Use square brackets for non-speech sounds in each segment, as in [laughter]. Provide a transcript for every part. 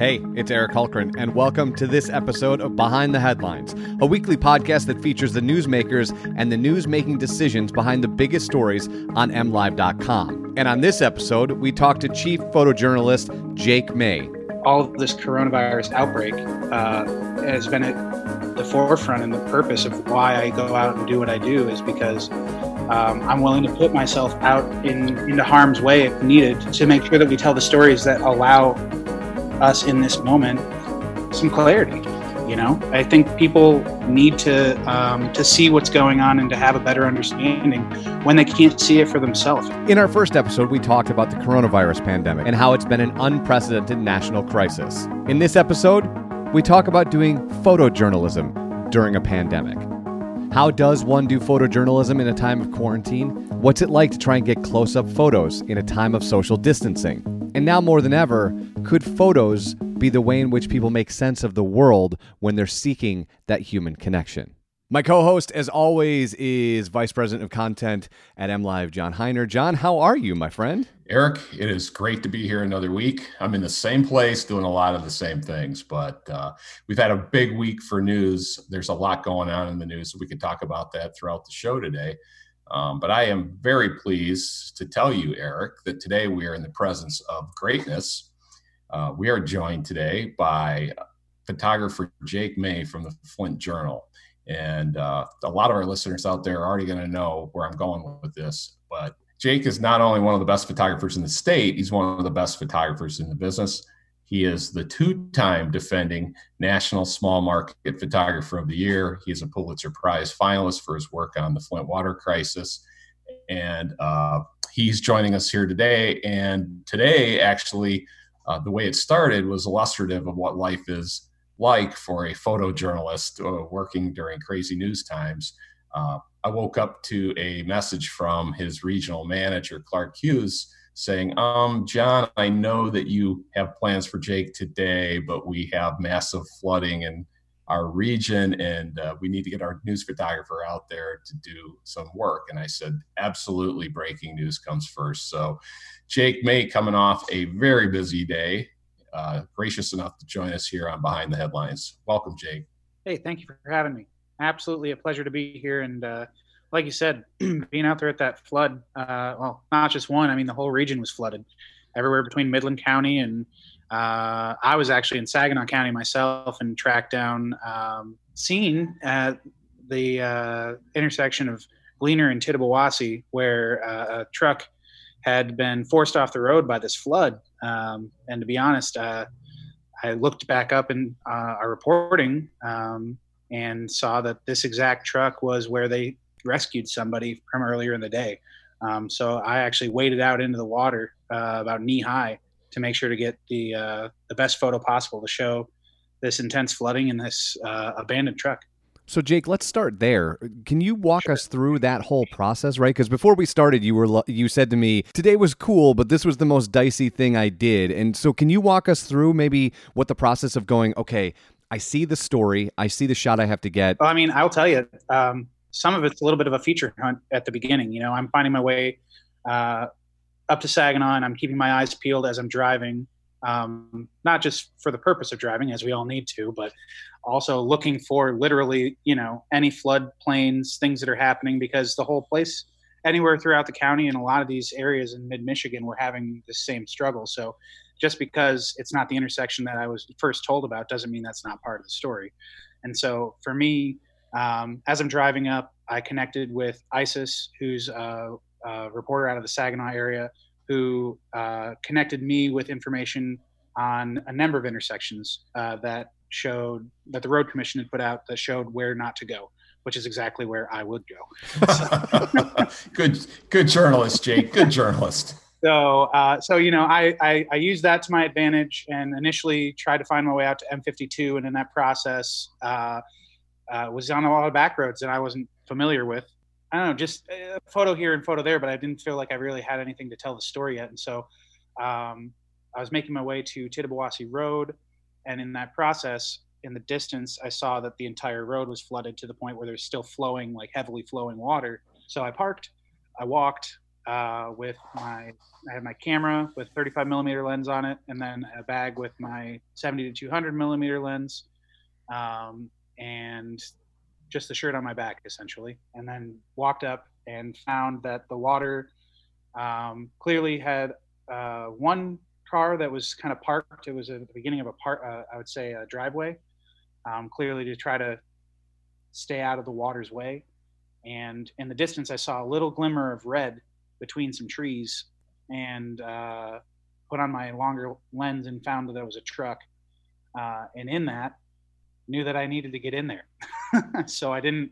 Hey, it's Eric Hulkran, and welcome to this episode of Behind the Headlines, a weekly podcast that features the newsmakers and the news making decisions behind the biggest stories on MLive.com. And on this episode, we talk to Chief Photojournalist Jake May. All of this coronavirus outbreak uh, has been at the forefront, and the purpose of why I go out and do what I do is because um, I'm willing to put myself out in, into harm's way if needed to make sure that we tell the stories that allow us in this moment some clarity. You know, I think people need to um, to see what's going on and to have a better understanding when they can't see it for themselves. In our first episode, we talked about the coronavirus pandemic and how it's been an unprecedented national crisis. In this episode, we talk about doing photojournalism during a pandemic. How does one do photojournalism in a time of quarantine? What's it like to try and get close up photos in a time of social distancing? And now more than ever, could photos be the way in which people make sense of the world when they're seeking that human connection? My co host, as always, is Vice President of Content at MLive, John Hiner. John, how are you, my friend? Eric, it is great to be here another week. I'm in the same place doing a lot of the same things, but uh, we've had a big week for news. There's a lot going on in the news, so we can talk about that throughout the show today. Um, but I am very pleased to tell you, Eric, that today we are in the presence of greatness. Uh, we are joined today by photographer Jake May from the Flint Journal. And uh, a lot of our listeners out there are already going to know where I'm going with this. But Jake is not only one of the best photographers in the state, he's one of the best photographers in the business. He is the two time defending National Small Market Photographer of the Year. He's a Pulitzer Prize finalist for his work on the Flint water crisis. And uh, he's joining us here today. And today, actually, uh, the way it started was illustrative of what life is like for a photojournalist uh, working during crazy news times. Uh, I woke up to a message from his regional manager, Clark Hughes saying, um, John, I know that you have plans for Jake today, but we have massive flooding in our region and uh, we need to get our news photographer out there to do some work. And I said, absolutely, breaking news comes first. So Jake May coming off a very busy day, uh, gracious enough to join us here on Behind the Headlines. Welcome, Jake. Hey, thank you for having me. Absolutely a pleasure to be here and uh, like you said, [clears throat] being out there at that flood, uh, well, not just one. I mean, the whole region was flooded, everywhere between Midland County and uh, I was actually in Saginaw County myself and tracked down, um, seen at the uh, intersection of Gleaner and Tittabawassee, where uh, a truck had been forced off the road by this flood. Um, and to be honest, uh, I looked back up in uh, our reporting um, and saw that this exact truck was where they rescued somebody from earlier in the day. Um, so I actually waded out into the water uh, about knee high to make sure to get the uh, the best photo possible to show this intense flooding in this uh, abandoned truck. So Jake, let's start there. Can you walk sure. us through that whole process, right? Because before we started, you were you said to me today was cool, but this was the most dicey thing I did. And so, can you walk us through maybe what the process of going? Okay, I see the story, I see the shot I have to get. Well, I mean, I'll tell you. Um, some of it's a little bit of a feature hunt at the beginning. You know, I'm finding my way uh, up to Saginaw, and I'm keeping my eyes peeled as I'm driving. Um, not just for the purpose of driving, as we all need to, but also looking for literally, you know, any flood plains, things that are happening, because the whole place, anywhere throughout the county, and a lot of these areas in mid Michigan, we're having the same struggle. So, just because it's not the intersection that I was first told about doesn't mean that's not part of the story. And so, for me, um, as I'm driving up, I connected with Isis, who's a, a reporter out of the Saginaw area, who uh, connected me with information on a number of intersections uh, that showed that the road commission had put out that showed where not to go which is exactly where i would go so. [laughs] good good journalist jake good journalist so uh, so you know I, I i used that to my advantage and initially tried to find my way out to m52 and in that process uh, uh, was on a lot of back roads that I wasn't familiar with. I don't know, just a photo here and photo there, but I didn't feel like I really had anything to tell the story yet. And so um, I was making my way to Tittabawassee Road, and in that process, in the distance, I saw that the entire road was flooded to the point where there's still flowing, like heavily flowing water. So I parked, I walked, uh, with my I had my camera with 35 millimeter lens on it, and then a bag with my 70 to 200 millimeter lens, um, and just the shirt on my back essentially, and then walked up and found that the water um, clearly had uh, one car that was kind of parked. It was at the beginning of a part, uh, I would say, a driveway, um, clearly to try to stay out of the water's way. And in the distance, I saw a little glimmer of red between some trees, and uh, put on my longer lens and found that there was a truck. Uh, and in that, knew that I needed to get in there. [laughs] [laughs] so I didn't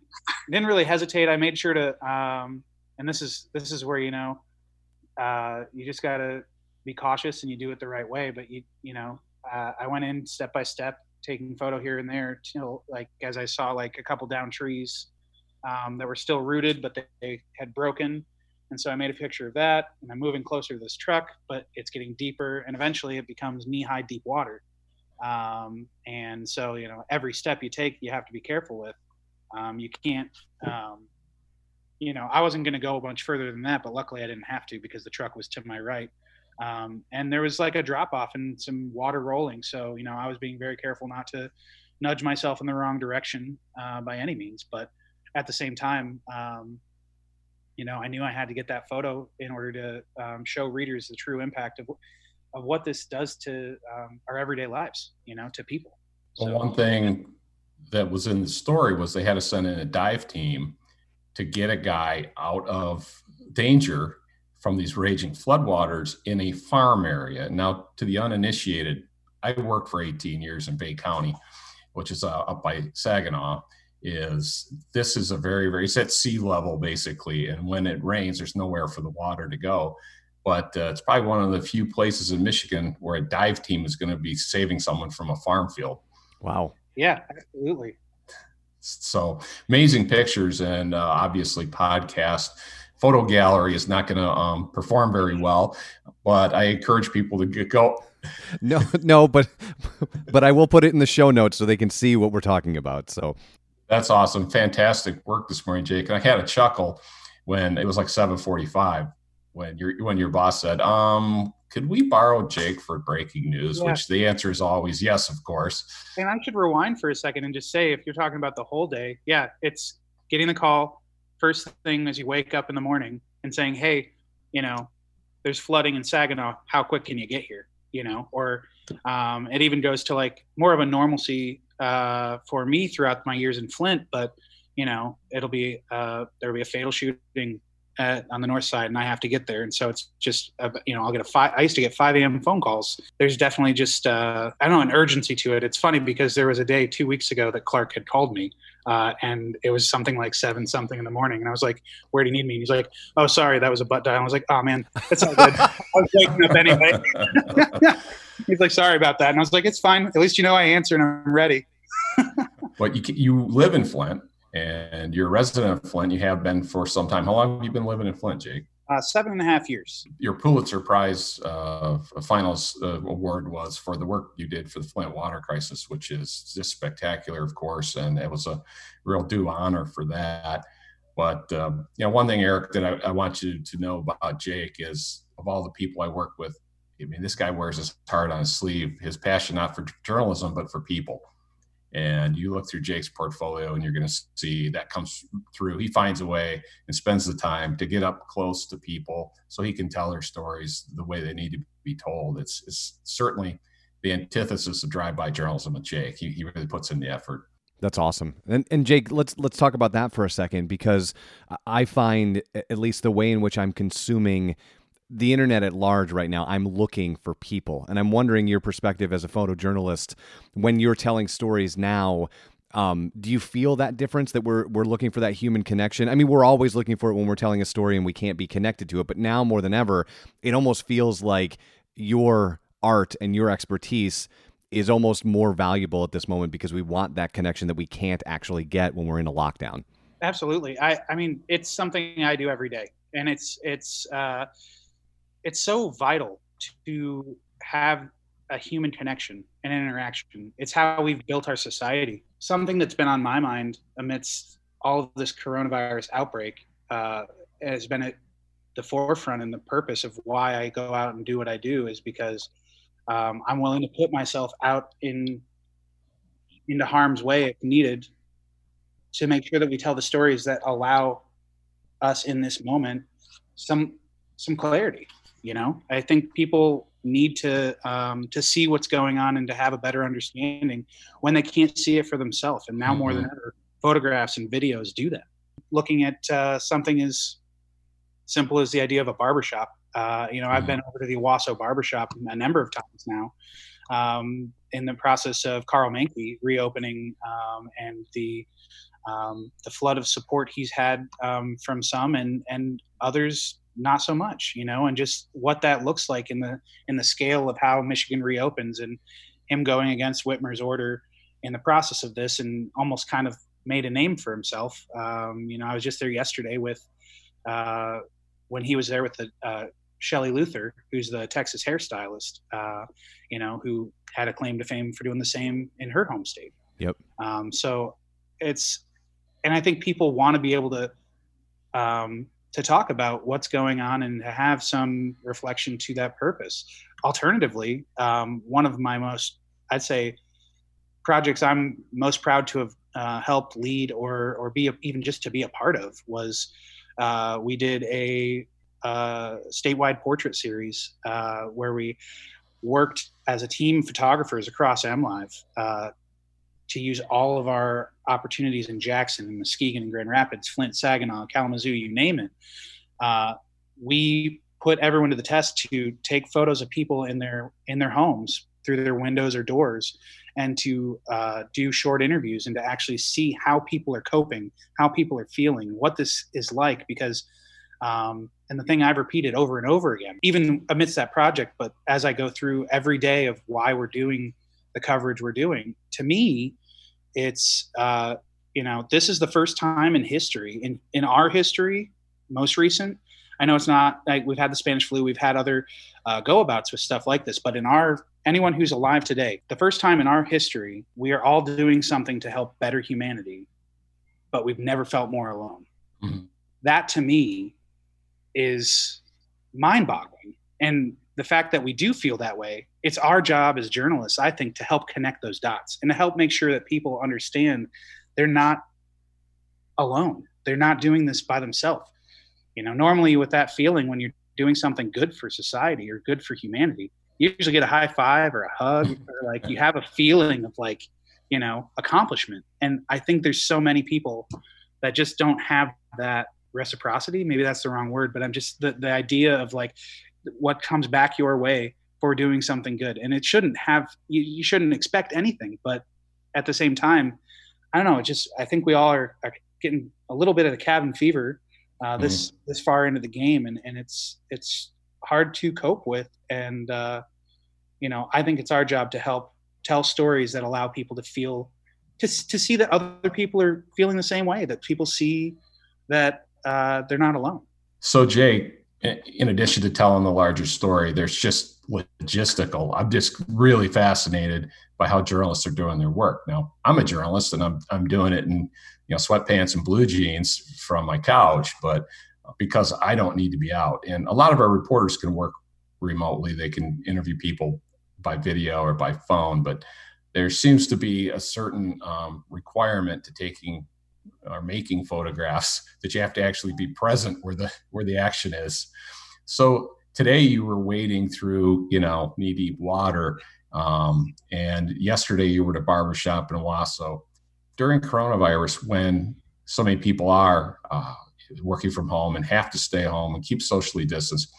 didn't really hesitate. I made sure to, um, and this is this is where you know uh, you just gotta be cautious and you do it the right way. But you you know uh, I went in step by step, taking photo here and there till like as I saw like a couple down trees um, that were still rooted, but they, they had broken. And so I made a picture of that, and I'm moving closer to this truck, but it's getting deeper, and eventually it becomes knee-high deep water. Um, and so, you know, every step you take, you have to be careful with. Um, you can't, um, you know, I wasn't going to go a bunch further than that, but luckily I didn't have to because the truck was to my right. Um, and there was like a drop off and some water rolling. So, you know, I was being very careful not to nudge myself in the wrong direction uh, by any means. But at the same time, um, you know, I knew I had to get that photo in order to um, show readers the true impact of of what this does to um, our everyday lives, you know, to people. Well, one thing that was in the story was they had to send in a dive team to get a guy out of danger from these raging floodwaters in a farm area. Now, to the uninitiated, I worked for 18 years in Bay County, which is uh, up by Saginaw. Is this is a very very it's at sea level basically, and when it rains, there's nowhere for the water to go but uh, it's probably one of the few places in Michigan where a dive team is going to be saving someone from a farm field. Wow. Yeah, absolutely. So amazing pictures and uh, obviously podcast. Photo gallery is not going to um, perform very well, but I encourage people to get, go. No, no, but but I will put it in the show notes so they can see what we're talking about. So that's awesome, fantastic work this morning, Jake. And I had a chuckle when it was like seven forty-five when your when your boss said, um, could we borrow Jake for breaking news? Yeah. Which the answer is always yes, of course. And I should rewind for a second and just say, if you're talking about the whole day, yeah, it's getting the call first thing as you wake up in the morning and saying, hey, you know, there's flooding in Saginaw. How quick can you get here? You know, or um, it even goes to like more of a normalcy uh, for me throughout my years in Flint, but you know, it'll be uh, there'll be a fatal shooting at, on the north side and I have to get there. And so it's just, uh, you know, I'll get a five, I used to get 5 a.m. phone calls. There's definitely just, uh, I don't know, an urgency to it. It's funny because there was a day two weeks ago that Clark had called me uh, and it was something like seven something in the morning. And I was like, where do you need me? And he's like, oh, sorry, that was a butt dial. I was like, oh man, that's all good. I was waking up anyway. [laughs] he's like, sorry about that. And I was like, it's fine. At least you know I answer and I'm ready. but you, you live in Flint and you're a resident of Flint. You have been for some time. How long have you been living in Flint, Jake? Uh, seven and a half years. Your Pulitzer Prize uh, finals uh, award was for the work you did for the Flint water crisis, which is just spectacular, of course, and it was a real due honor for that. But um, you know, one thing, Eric, that I, I want you to know about Jake is of all the people I work with, I mean, this guy wears his heart on his sleeve. His passion not for journalism, but for people and you look through Jake's portfolio and you're going to see that comes through. He finds a way and spends the time to get up close to people so he can tell their stories the way they need to be told. It's, it's certainly the antithesis of drive-by journalism with Jake. He, he really puts in the effort. That's awesome. And and Jake, let's let's talk about that for a second because I find at least the way in which I'm consuming the internet at large right now, I'm looking for people. And I'm wondering your perspective as a photojournalist when you're telling stories now. Um, do you feel that difference that we're we're looking for that human connection? I mean, we're always looking for it when we're telling a story and we can't be connected to it, but now more than ever, it almost feels like your art and your expertise is almost more valuable at this moment because we want that connection that we can't actually get when we're in a lockdown. Absolutely. I I mean, it's something I do every day, and it's it's. Uh, it's so vital to have a human connection and interaction. It's how we've built our society. Something that's been on my mind amidst all of this coronavirus outbreak uh, has been at the forefront and the purpose of why I go out and do what I do is because um, I'm willing to put myself out in into harm's way if needed to make sure that we tell the stories that allow us in this moment some some clarity you know i think people need to um, to see what's going on and to have a better understanding when they can't see it for themselves and now mm-hmm. more than mm-hmm. ever photographs and videos do that looking at uh, something as simple as the idea of a barbershop uh, you know mm-hmm. i've been over to the owosso barbershop a number of times now um, in the process of Karl Manke reopening um, and the um, the flood of support he's had um, from some and and others not so much you know and just what that looks like in the in the scale of how michigan reopens and him going against whitmer's order in the process of this and almost kind of made a name for himself um, you know i was just there yesterday with uh, when he was there with the uh, Shelley Luther, who's the Texas hairstylist, uh, you know, who had a claim to fame for doing the same in her home state. Yep. Um, so it's and I think people want to be able to um, to talk about what's going on and to have some reflection to that purpose. Alternatively, um, one of my most, I'd say, projects I'm most proud to have uh, helped lead or or be a, even just to be a part of was uh, we did a uh, statewide portrait series uh, where we worked as a team photographers across MLive uh, to use all of our opportunities in Jackson and Muskegon and Grand Rapids, Flint, Saginaw, Kalamazoo, you name it. Uh, we put everyone to the test to take photos of people in their in their homes through their windows or doors and to uh, do short interviews and to actually see how people are coping how people are feeling what this is like because um, and the thing i've repeated over and over again even amidst that project but as i go through every day of why we're doing the coverage we're doing. To me, it's uh, you know this is the first time in history in in our history, most recent. I know it's not like we've had the Spanish flu, we've had other uh, go abouts with stuff like this, but in our anyone who's alive today, the first time in our history, we are all doing something to help better humanity, but we've never felt more alone. Mm-hmm. That to me is mind boggling. And the fact that we do feel that way, it's our job as journalists, I think, to help connect those dots and to help make sure that people understand they're not alone. They're not doing this by themselves. You know, normally with that feeling when you're doing something good for society or good for humanity, you usually get a high five or a hug [laughs] or like you have a feeling of like, you know, accomplishment. And I think there's so many people that just don't have that reciprocity. Maybe that's the wrong word, but I'm just the, the idea of like what comes back your way for doing something good. And it shouldn't have you, you shouldn't expect anything but at the same time i don't know it just i think we all are, are getting a little bit of the cabin fever uh, this mm-hmm. this far into the game. And, and it's it's hard to cope with. And uh, you know i think it's our job to help tell stories that allow people to feel to, to see that other people are feeling the same way that people see that uh, they're not alone. So jake in addition to telling the larger story, there's just logistical. I'm just really fascinated by how journalists are doing their work. Now, I'm a journalist and I'm I'm doing it in you know sweatpants and blue jeans from my couch, but because I don't need to be out, and a lot of our reporters can work remotely. They can interview people by video or by phone, but there seems to be a certain um, requirement to taking are making photographs that you have to actually be present where the where the action is so today you were wading through you know knee deep water um, and yesterday you were at a barbershop in Owosso. During coronavirus, when so many people are uh, working from home and have to stay home and keep socially distanced,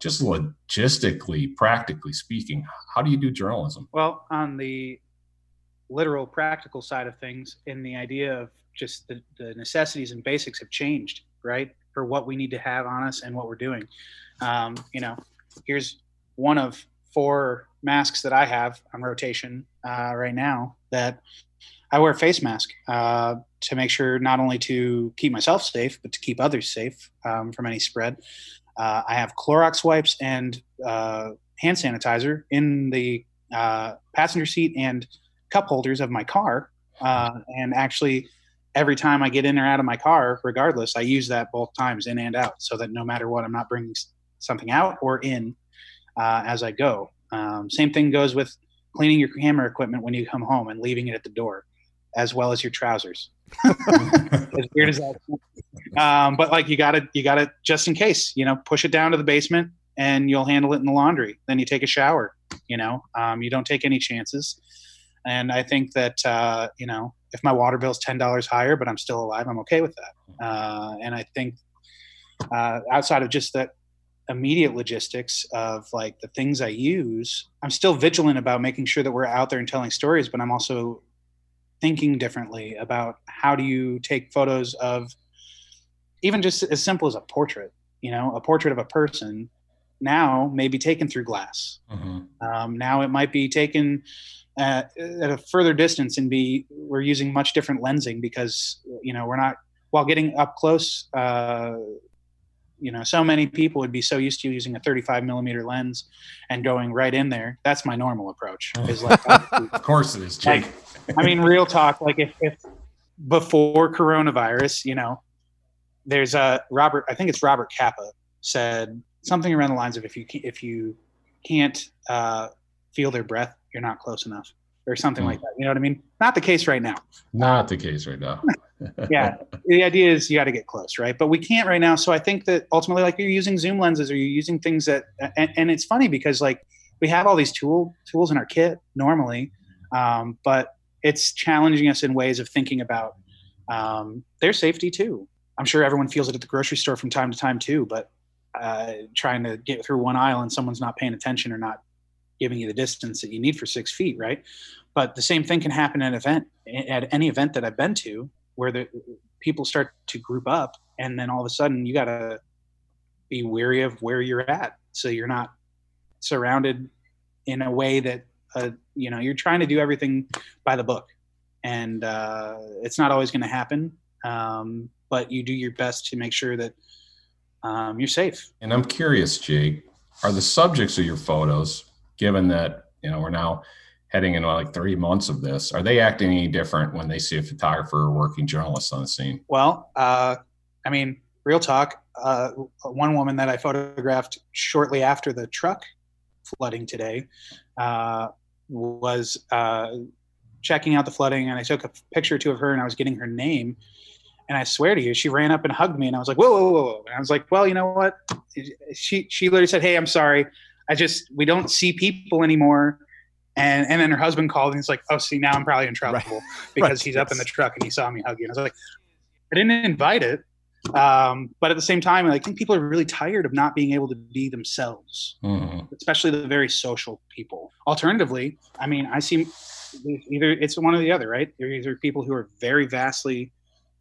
just logistically, practically speaking, how do you do journalism? Well, on the literal practical side of things, in the idea of just the, the necessities and basics have changed, right? For what we need to have on us and what we're doing. Um, you know, here's one of four masks that I have on rotation uh, right now that I wear a face mask uh, to make sure not only to keep myself safe, but to keep others safe um, from any spread. Uh, I have Clorox wipes and uh, hand sanitizer in the uh, passenger seat and cup holders of my car. Uh, and actually, every time I get in or out of my car, regardless, I use that both times in and out so that no matter what, I'm not bringing something out or in uh, as I go. Um, same thing goes with cleaning your camera equipment when you come home and leaving it at the door, as well as your trousers. [laughs] as weird as that. Um, but like you gotta, you gotta just in case, you know, push it down to the basement and you'll handle it in the laundry. Then you take a shower. You know, um, you don't take any chances. And I think that uh, you know, if my water bill is ten dollars higher, but I'm still alive, I'm okay with that. Uh, and I think uh, outside of just that immediate logistics of like the things I use, I'm still vigilant about making sure that we're out there and telling stories, but I'm also thinking differently about how do you take photos of even just as simple as a portrait, you know, a portrait of a person now may be taken through glass. Mm-hmm. Um, now it might be taken at, at, a further distance and be we're using much different lensing because you know we're not while getting up close uh, you know so many people would be so used to using a 35 millimeter lens and going right in there that's my normal approach is like [laughs] of course it is Jake. Like, i mean real talk like if, if before coronavirus you know there's a robert i think it's robert capa said something around the lines of if you if you can't uh, feel their breath you're not close enough or something mm. like that you know what i mean? Not the case right now. Not the case right now. [laughs] Yeah the idea is you got to get close right? But we can't right now so i think that ultimately like you're using zoom lenses or you're using things that and, and it's funny because like we have all these tool tools in our kit normally um, but it's challenging us in ways of thinking about um, their safety too. I'm sure everyone feels it at the grocery store from time to time too but uh, trying to get through one aisle and someone's not paying attention or not giving you the distance that you need for six feet right? But the same thing can happen at an event at any event that i've been to where the people start to group up and then all of a sudden you got to be weary of where you're at. So you're not surrounded in a way that uh, you know you're trying to do everything by the book. And uh, it's not always going to happen um, but you do your best to make sure that um, you're safe. And i'm curious jake are the subjects of your photos given that you know we're now heading into like three months of this, are they acting any different when they see a photographer or working journalist on the scene? Well, uh, I mean, real talk. Uh, one woman that I photographed shortly after the truck flooding today uh, was uh, checking out the flooding, and I took a picture or two of her, and I was getting her name. And I swear to you, she ran up and hugged me, and I was like, "Whoa, whoa, whoa!" And I was like, "Well, you know what?" She she literally said, "Hey, I'm sorry. I just we don't see people anymore." And and then her husband called and he's like, "Oh, see, now I'm probably in trouble right. [laughs] because right. he's yes. up in the truck and he saw me hugging." I was like, "I didn't invite it." Um, but at the same time, I think people are really tired of not being able to be themselves, mm-hmm. especially the very social people. Alternatively, I mean, I see either it's one or the other, right? There are either people who are very vastly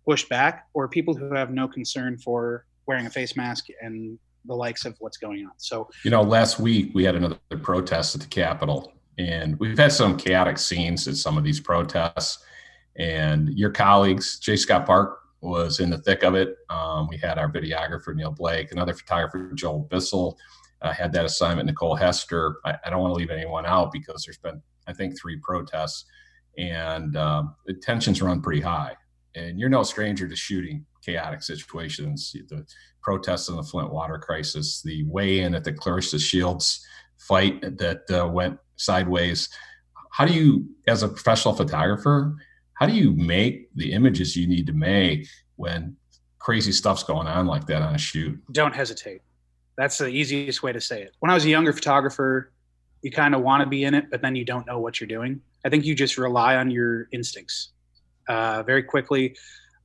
pushed back or people who have no concern for wearing a face mask and the likes of what's going on. So, you know, last week we had another protest at the Capitol and we've had some chaotic scenes at some of these protests. And your colleagues, J. Scott Park was in the thick of it. Um, we had our videographer, Neil Blake, another photographer, Joel Bissell, uh, had that assignment, Nicole Hester. I, I don't want to leave anyone out because there's been, I think, three protests and um, the tensions run pretty high. And you're no stranger to shooting chaotic situations. The protests in the Flint water crisis, the weigh in at the Claressa Shields fight that uh, went sideways. How do you, as a professional photographer, how do you make the images you need to make when crazy stuff's going on like that on a shoot? Don't hesitate. That's the easiest way to say it. When I was a younger photographer, you kind of want to be in it, but then you don't know what you're doing. I think you just rely on your instincts uh, very quickly.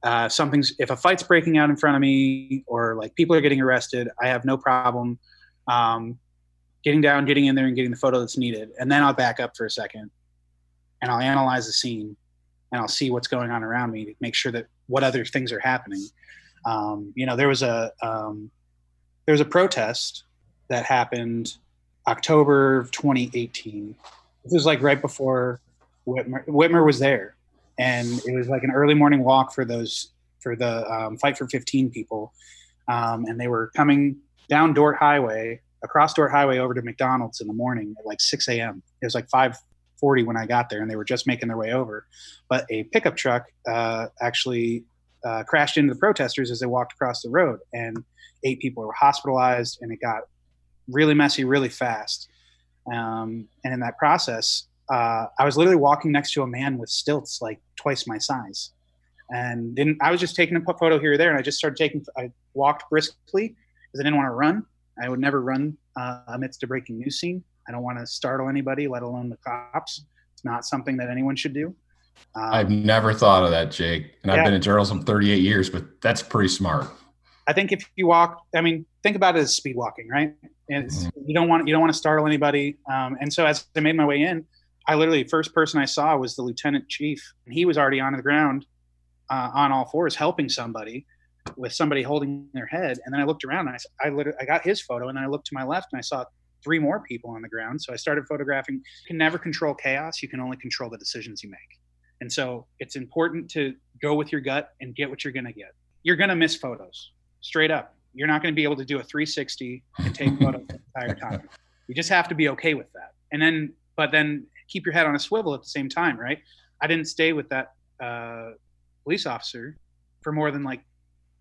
Uh, something's if a fight's breaking out in front of me or like people are getting arrested, I have no problem um, getting down, getting in there, and getting the photo that's needed. And then I'll back up for a second and I'll analyze the scene and I'll see what's going on around me to make sure that what other things are happening. Um, you know, there was a um, there was a protest that happened October of 2018. This was like right before Whitmer, Whitmer was there, and it was like an early morning walk for those for the um, Fight for 15 people, um, and they were coming down dort Highway across dort Highway over to McDonald's in the morning at like 6 a.m. It was like five 40 when I got there, and they were just making their way over. But a pickup truck uh, actually uh, crashed into the protesters as they walked across the road, and eight people were hospitalized, and it got really messy really fast. Um, and in that process, uh, I was literally walking next to a man with stilts like twice my size, and then I was just taking a photo here or there, and I just started taking. I walked briskly because I didn't want to run. I would never run uh, amidst a breaking news scene. I don't want to startle anybody, let alone the cops. It's not something that anyone should do. Um, I've never thought of that, Jake. And yeah. I've been in journalism 38 years, but that's pretty smart. I think if you walk, I mean, think about it as speed walking, right? And mm-hmm. you don't want you don't want to startle anybody. Um, and so as I made my way in, I literally first person I saw was the lieutenant chief, and he was already on the ground, uh, on all fours, helping somebody with somebody holding their head. And then I looked around and I, I literally I got his photo, and then I looked to my left and I saw three more people on the ground. So I started photographing. You can never control chaos. You can only control the decisions you make. And so it's important to go with your gut and get what you're going to get. You're going to miss photos straight up. You're not going to be able to do a 360 and take photos the entire time. [laughs] You just have to be okay with that. And then, but then keep your head on a swivel at the same time, right? I didn't stay with that uh, police officer for more than like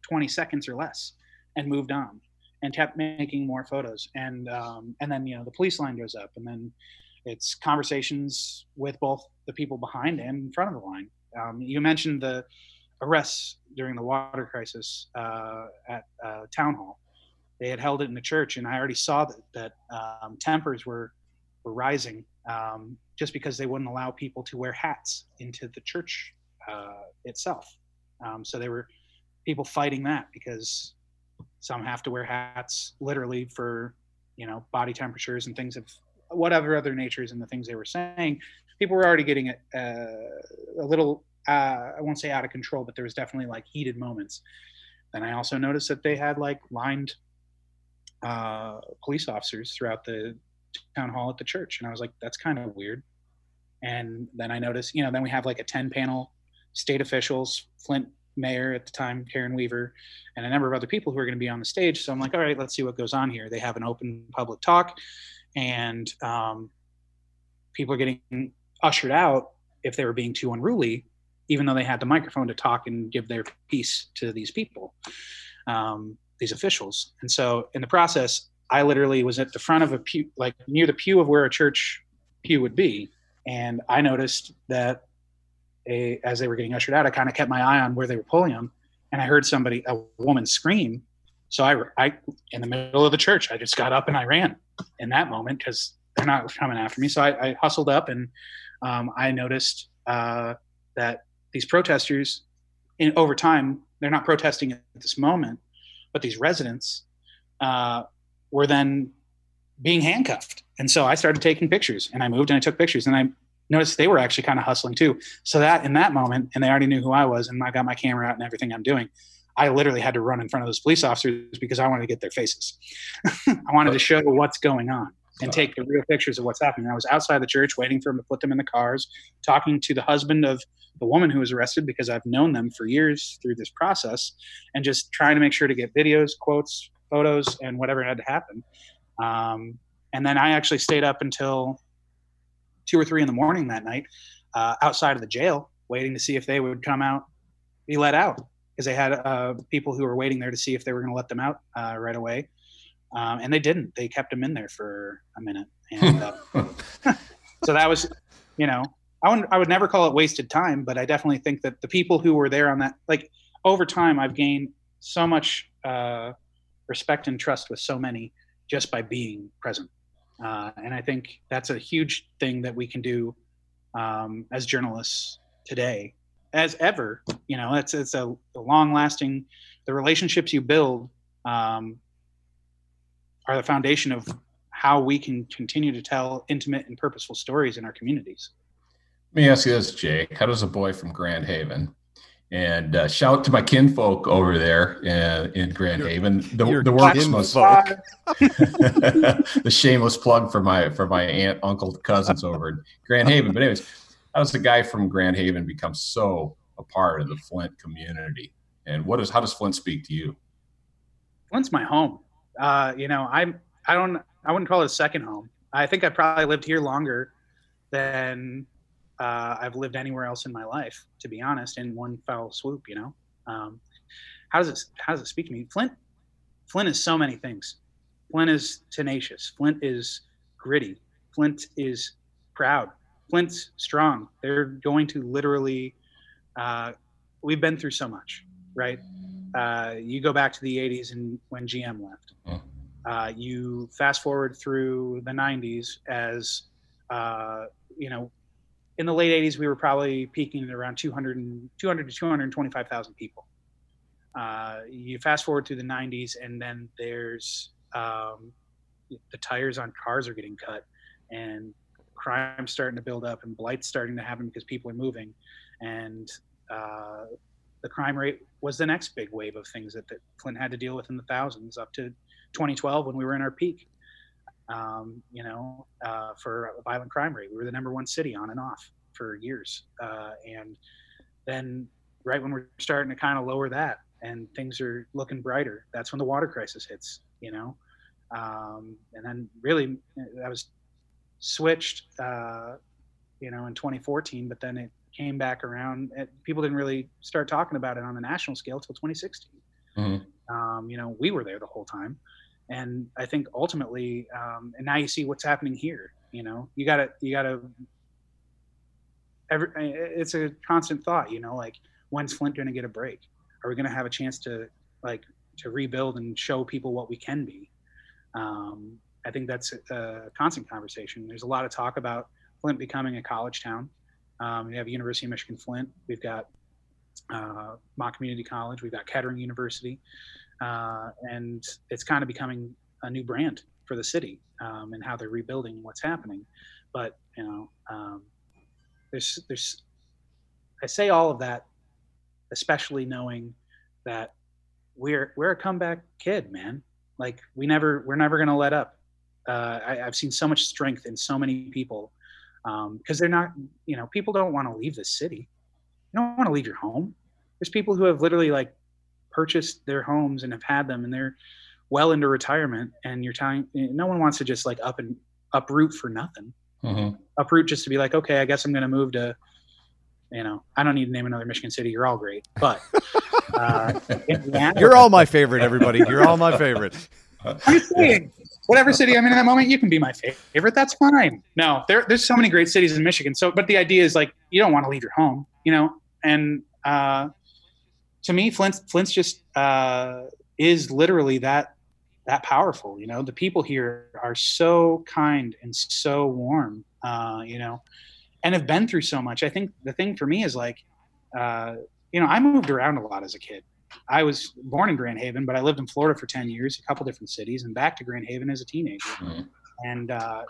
20 seconds or less and moved on and kept making more photos. And um, and then you know the police line goes up, and then it's conversations with both the people behind and in front of the line. Um, you mentioned the arrests during the water crisis uh, at uh, town hall. They had held it in the church, and I already saw that, that um, tempers were were rising um, just because they wouldn't allow people to wear hats into the church uh, itself. Um, so there were people fighting that because some have to wear hats literally for you know body temperatures and things of whatever other natures and the things they were saying. People were already getting it uh, a little uh, I won't say out of control, but there was definitely like heated moments. And I also noticed that they had like lined uh, police officers throughout the town hall at the church, and I was like, that's kind of weird. And then I noticed, you know, then we have like a ten panel state officials, Flint mayor at the time, Karen Weaver, and a number of other people who are going to be on the stage. So I'm like, all right, let's see what goes on here. They have an open public talk, and um, people are getting ushered out if they were being too unruly, even though they had the microphone to talk and give their piece to these people, um, these officials. And so in the process, I literally was at the front of a pew, like near the pew of where a church pew would be. And I noticed that a, as they were getting ushered out, I kind of kept my eye on where they were pulling them, and I heard somebody, a woman, scream. So I, I, in the middle of the church, I just got up and I ran in that moment because they're not coming after me. So I, I hustled up and um, I noticed uh, that these protesters, in over time, they're not protesting at this moment, but these residents uh, were then being handcuffed. And so I started taking pictures and I moved and I took pictures and I noticed they were actually kind of hustling too. So that in that moment, and they already knew who I was, and I got my camera out and everything I'm doing. I literally had to run in front of those police officers because I wanted to get their faces. [laughs] I wanted to show what's going on and take the real pictures of what's happening. I was outside the church waiting for them to put them in the cars, talking to the husband of the woman who was arrested because I've known them for years through this process, and just trying to make sure to get videos, quotes, photos, and whatever had to happen. Um, and then I actually stayed up until two or three in the morning that night uh, outside of the jail, waiting to see if they would come out, be let out, because they had uh, people who were waiting there to see if they were going to let them out uh, right away, um, and they didn't. They kept them in there for a minute, and uh, [laughs] so that was, you know, I would I would never call it wasted time, but I definitely think that the people who were there on that, like over time, I've gained so much uh, respect and trust with so many just by being present. Uh, and I think that's a huge thing that we can do um, as journalists today, as ever. You know, it's it's a, a long-lasting. The relationships you build um, are the foundation of how we can continue to tell intimate and purposeful stories in our communities. Let me ask you this, Jake. How does a boy from Grand Haven and uh, shout to my kinfolk over there in, in Grand your, Haven. The, the works must [laughs] the shameless plug for my for my aunt, uncle, cousins over in Grand Haven. But anyways, how does the guy from Grand Haven become so a part of the Flint community? And what is how does Flint speak to you? Flint's my home. Uh, you know, I'm I don't I wouldn't call it a second home. I think I probably lived here longer than uh, I've lived anywhere else in my life, to be honest, in one foul swoop. You know, um, how does it how does it speak to me? Flint, Flint is so many things. Flint is tenacious. Flint is gritty. Flint is proud. Flint's strong. They're going to literally. Uh, we've been through so much, right? Uh, you go back to the '80s and when GM left. Uh, you fast forward through the 90s as uh, you know in the late 80s we were probably peaking at around 200, and, 200 to 225000 people uh, you fast forward through the 90s and then there's um, the tires on cars are getting cut and crime's starting to build up and blight's starting to happen because people are moving and uh, the crime rate was the next big wave of things that, that Flint had to deal with in the thousands up to 2012 when we were in our peak. Um, you know, uh, for a violent crime rate, we were the number one city on and off for years. Uh, and then right when we're starting to kind of lower that and things are looking brighter, that's when the water crisis hits, you know? Um, and then really that was switched, uh, you know, in 2014, but then it came back around. It, people didn't really start talking about it on the national scale till 2016. Mm-hmm. Um, you know, we were there the whole time and I think ultimately, um, and now you see what's happening here. You know, you gotta, you gotta. Every, it's a constant thought. You know, like when's Flint to get a break? Are we to have a chance to like to rebuild and show people what we can be? Um, I think that's a, constant conversation. There's a lot of talk about Flint becoming a college town. Um, we have University of Michigan Flint. We've got uh, Community College. We've got Kettering University uh, and it's kind of becoming a new brand for the city um, and how they're rebuilding what's happening. But you know, um, there's there's I say all of that, especially knowing that we're we're a comeback kid, man. Like we never we're never gonna let up. Uh, I, have seen so much strength in so many people because um, they're not you know people don't want to leave the city. You don't want to leave your home. There's people who have literally like purchased their homes and have had them and they're well into retirement and you're telling no one wants to just like up and uproot for nothing. Mm-hmm. uproot just to be like okay i guess i'm going to move to you know i don't need to name another michigan city you're all great. But uh, [laughs] you're all my favorite everybody. You're all my favorite. [laughs] I'm saying whatever city i'm in at that moment you can be my favorite. That's fine. No there, there's so many great cities in michigan. So but the idea is like you don't want to leave your home you know? And uh, to me, Flint's Flint's just uh, is literally that that powerful. You know, the people here are so kind and so warm. Uh, you know, and have been through so much. I think the thing for me is like, uh, you know, I moved around a lot as a kid. I was born in Grand Haven, but I lived in Florida for ten years, a couple different cities, and back to Grand Haven as a teenager. Mm-hmm. And uh,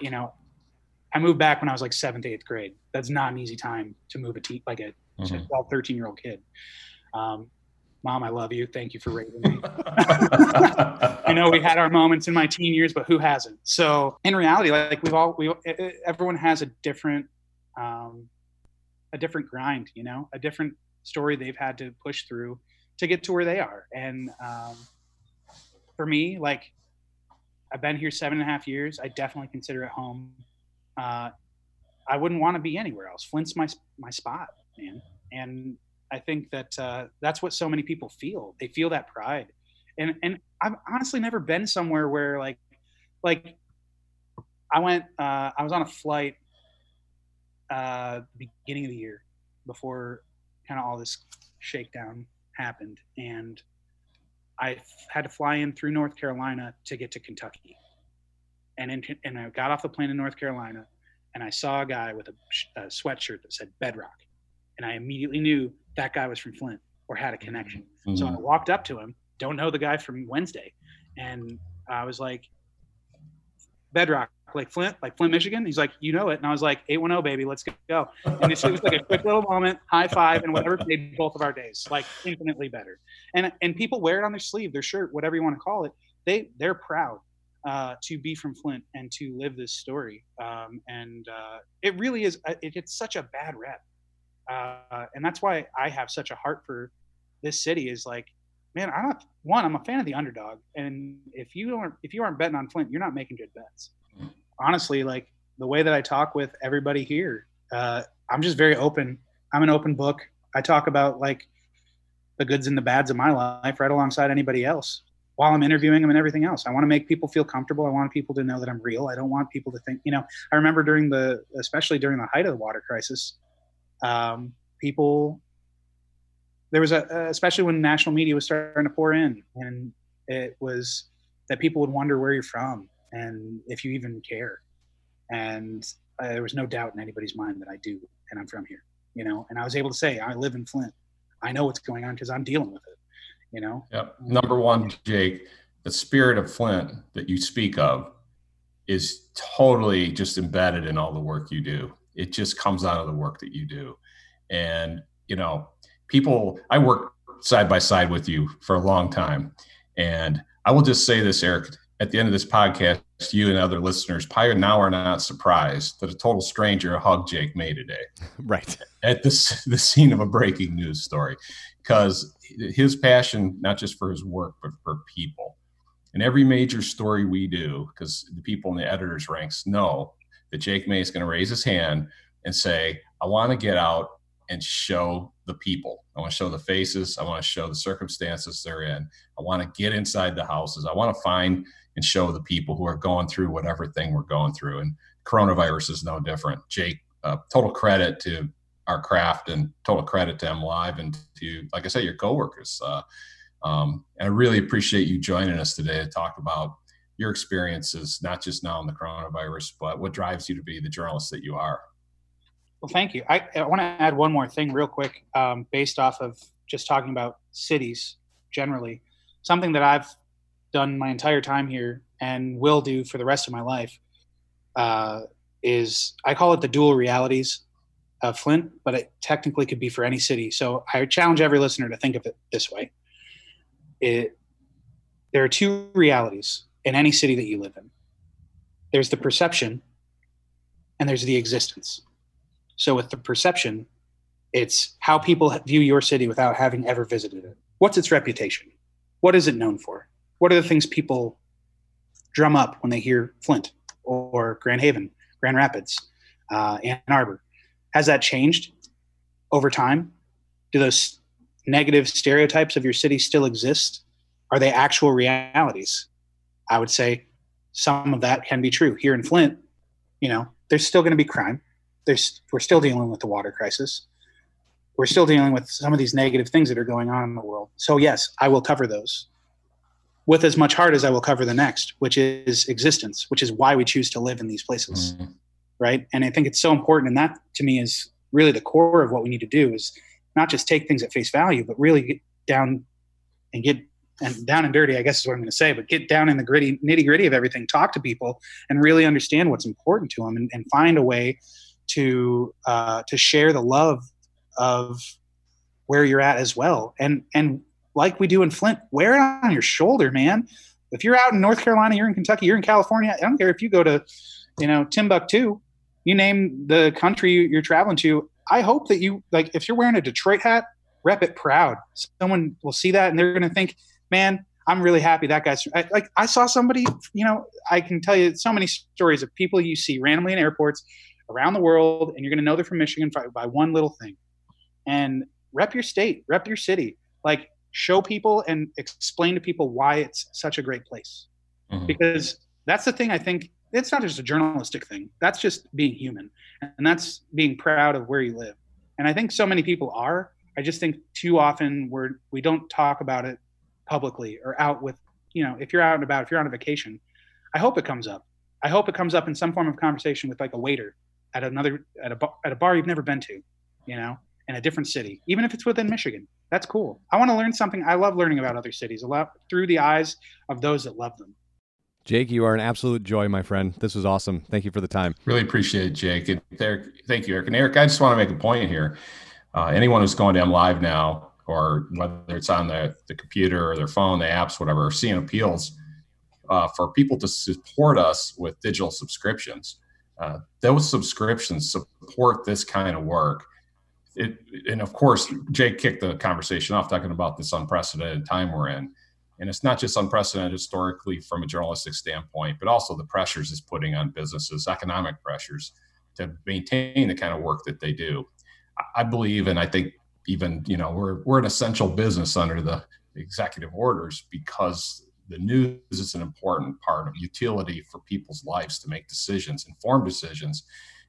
you know, I moved back when I was like seventh, eighth grade. That's not an easy time to move a te- like a mm-hmm. 12, 13 year old kid. Um, Mom, I love you. Thank you for raising me. [laughs] I know we had our moments in my teen years, but who hasn't? So in reality, like we've all, we, everyone has a different, um, a different grind, you know, a different story they've had to push through to get to where they are. And um, for me, like I've been here seven and a half years. I definitely consider it home. Uh, I wouldn't want to be anywhere else. Flint's my my spot man. And I think that uh, that's what so many people feel. They feel that pride. And and I've honestly never been somewhere where like like I went uh, I was on a flight uh, beginning of the year before kind of all this shakedown happened and I had to fly in through North Carolina to get to Kentucky. And in, and I got off the plane in North Carolina and I saw a guy with a, a sweatshirt that said Bedrock and I immediately knew that guy was from Flint or had a connection. Mm-hmm. So I walked up to him, don't know the guy from Wednesday, and I was like, Bedrock, like Flint, like Flint, Michigan. He's like, you know it, and I was like, eight one zero, oh, baby, let's go. And it was like a quick little moment, high five, and whatever made both of our days like infinitely better. And and people wear it on their sleeve, their shirt, whatever you want to call it. They they're proud. Uh, to be from Flint and to live this story. Um, and uh, it really is, uh, it, it's such a bad rep uh, and that's why I have such a heart for this city. Is like, man, I'm not one. I'm a fan of the underdog, and if you aren't if you aren't betting on Flint, you're not making good bets. Honestly, like the way that I talk with everybody here. Uh, I'm just very open. I'm an open book. I talk about like the goods and the bads of my life right alongside anybody else while I'm interviewing them and everything else. I want to make people feel comfortable. I want people to know that I'm real. I don't want people to think, you know, I remember during the, especially during the height of the water crisis, um, people, there was a, especially when national media was starting to pour in and it was that people would wonder where you're from and if you even care. And uh, there was no doubt in anybody's mind that I do, and I'm from here, you know, and I was able to say, I live in Flint. I know what's going on because I'm dealing with it you know yep number one jake the spirit of flint that you speak of is totally just embedded in all the work you do it just comes out of the work that you do. And you know people i work side by side with you for a long time. And i will just say this eric at the end of this podcast you and other listeners probably now are not surprised that a total stranger hugged jake may today. [laughs] Right. At this the scene of a breaking news story. Because his passion, not just for his work, but for people. And every major story we do, because the people in the editors' ranks know that Jake May is going to raise his hand and say, I want to get out and show the people. I want to show the faces. I want to show the circumstances they're in. I want to get inside the houses. I want to find and show the people who are going through whatever thing we're going through. And coronavirus is no different. Jake, uh, total credit to our craft and total credit to M Live and to, like I said, your coworkers. Uh, um, and I really appreciate you joining us today to talk about your experiences, not just now in the coronavirus, but what drives you to be the journalist that you are. Well, thank you. I, I want to add one more thing real quick, um, based off of just talking about cities generally. Something that I've done my entire time here and will do for the rest of my life uh, is I call it the dual realities of Flint, but it technically could be for any city. So I challenge every listener to think of it this way. It, there are two realities in any city that you live in. There's the perception and there's the existence. So with the perception, it's how people view your city without having ever visited it. What's its reputation? What is it known for? What are the things people drum up when they hear Flint or Grand Haven, Grand Rapids, uh, Ann Arbor? Has that changed over time? Do those negative stereotypes of your city still exist? Are they actual realities? I would say some of that can be true. Here in Flint, you know, there's still going to be crime. There's, we're still dealing with the water crisis. We're still dealing with some of these negative things that are going on in the world. So, yes, I will cover those with as much heart as I will cover the next, which is existence, which is why we choose to live in these places. Mm-hmm right? And I think it's so important, and that to me is really the core of what we need to do is not just take things at face value, but really get down and get and down and dirty, I guess is what I'm going to say, but get down in the gritty nitty gritty of everything, talk to people, and really understand what's important to them, and, and find a way to uh, to share the love of where you're at as well. And and like we do in Flint, wear it on your shoulder, man. If you're out in North Carolina, you're in Kentucky, you're in California. I don't care if you go to, you know, Timbuktu you name the country you're traveling to. I hope that you like if you're wearing a Detroit hat, rep it proud. Someone will see that and they're going to think, man, I'm really happy that guy's I, like I saw somebody, you know, I can tell you so many stories of people you see randomly in airports around the world, and you're going to know they're from Michigan by one little thing. And rep your state, rep your city, like show people and explain to people why it's such a great place. Mm-hmm. Because that's the thing I think it's not just a journalistic thing. That's just being human, and that's being proud of where you live. And I think so many people are. I just think too often we're we don't talk about it publicly or out with you know if you're out and about if you're on a vacation. I hope it comes up. I hope it comes up in some form of conversation with like a waiter at another at a bar, at a bar you've never been to, you know, in a different city, even if it's within Michigan. That's cool. I want to learn something. I love learning about other cities a lot through the eyes of those that love them. Jake, you are an absolute joy, my friend. This was awesome. Thank you for the time. Really appreciate it, Jake. And Eric, thank you, Eric. And Eric, I just want to make a point here. Uh, anyone who's going to M Live now, or whether it's on the, the computer or their phone, the apps, whatever, seeing appeals uh, for people to support us with digital subscriptions. Uh, those subscriptions support this kind of work. It, and of course, Jake kicked the conversation off talking about this unprecedented time we're in And it's not just unprecedented historically from a journalistic standpoint, but also the pressures it's putting on businesses, economic pressures to maintain the kind of work that they do. I believe, and I think even, you know, we're, we're an essential business under the executive orders because the news is an important part of utility for people's lives to make decisions, informed decisions.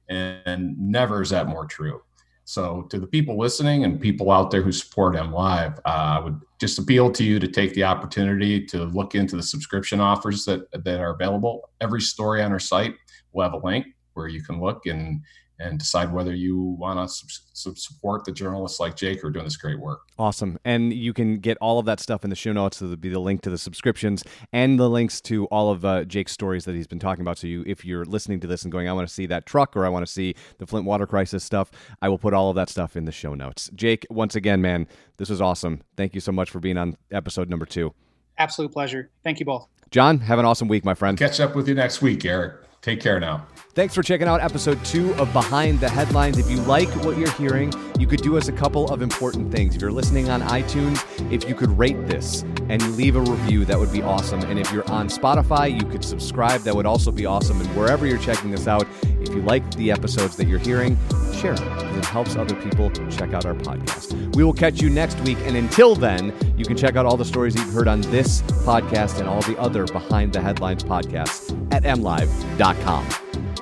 And never is that more true. So, to the people listening and people out there who support M Live, uh, I would just appeal to you to take the opportunity to look into the subscription offers that that are available. Every story on our site will have a link where you can look and and decide whether you want to su- support the journalists like Jake who are doing this great work. Awesome. And you can get all of that stuff in the show notes. So there'll be the link to the subscriptions and the links to all of uh, Jake's stories that he's been talking about. So you, if you're listening to this and going, I want to see that truck or I want to see the Flint water crisis stuff, I will put all of that stuff in the show notes. Jake, once again, man, this was awesome. Thank you so much for being on episode number two. Absolute pleasure. Thank you both. John, have an awesome week, my friend. Catch up with you next week, Eric. Take care now. Thanks for checking out episode two of Behind the Headlines. If you like what you're hearing, you could do us a couple of important things. If you're listening on iTunes, if you could rate this and leave a review, that would be awesome. And if you're on Spotify, you could subscribe. That would also be awesome. And wherever you're checking this out, if you like the episodes that you're hearing, share them it helps other people check out our podcast. We will catch you next week. And until then, you can check out all the stories you've heard on this podcast and all the other Behind the Headlines podcasts at mlive.com. com。